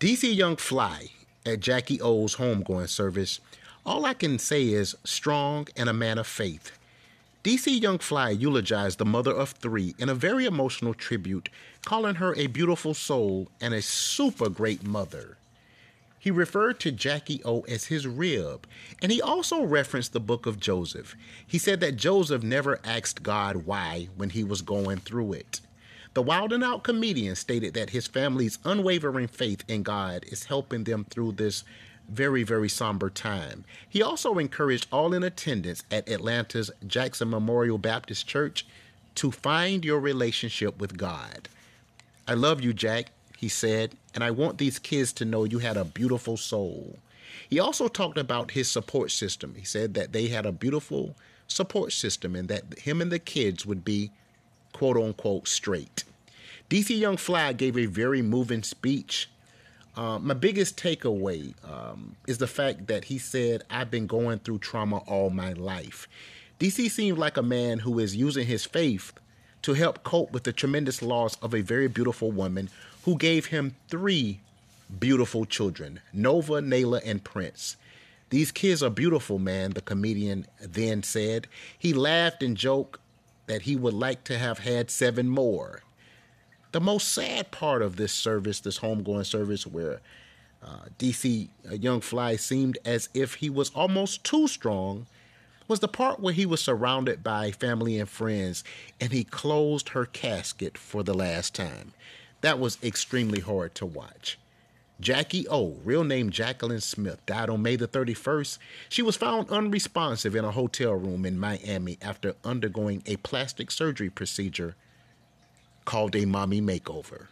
DC Young Fly at Jacky Oh's homegoing service. All I can say is strong and a man of faith. DC Young Fly eulogized the mother of three in a very emotional tribute, calling her a beautiful soul and a super great mother. He referred to Jackie O as his rib, and he also referenced the book of Joseph. He said that Joseph never asked God why when he was going through it. The Wild 'N Out comedian stated that his family's unwavering faith in God is helping them through this very, very somber time. He also encouraged all in attendance at Atlanta's Jackson Memorial Baptist Church to find your relationship with God. I love you, Jack, he said, and I want these kids to know you had a beautiful soul. He also talked about his support system. He said that they had a beautiful support system and that him and the kids would be quote unquote straight. DC Young Fly gave a very moving speech uh, my biggest takeaway um, is the fact that he said, I've been going through trauma all my life. DC seemed like a man who is using his faith to help cope with the tremendous loss of a very beautiful woman who gave him three beautiful children Nova, Nayla, and Prince. These kids are beautiful, man, the comedian then said. He laughed and joked that he would like to have had seven more. The most sad part of this service, this homegoing service, where uh, DC uh, Young Fly seemed as if he was almost too strong, was the part where he was surrounded by family and friends and he closed her casket for the last time. That was extremely hard to watch. Jackie O, real name Jacqueline Smith, died on May the 31st. She was found unresponsive in a hotel room in Miami after undergoing a plastic surgery procedure called a mommy makeover.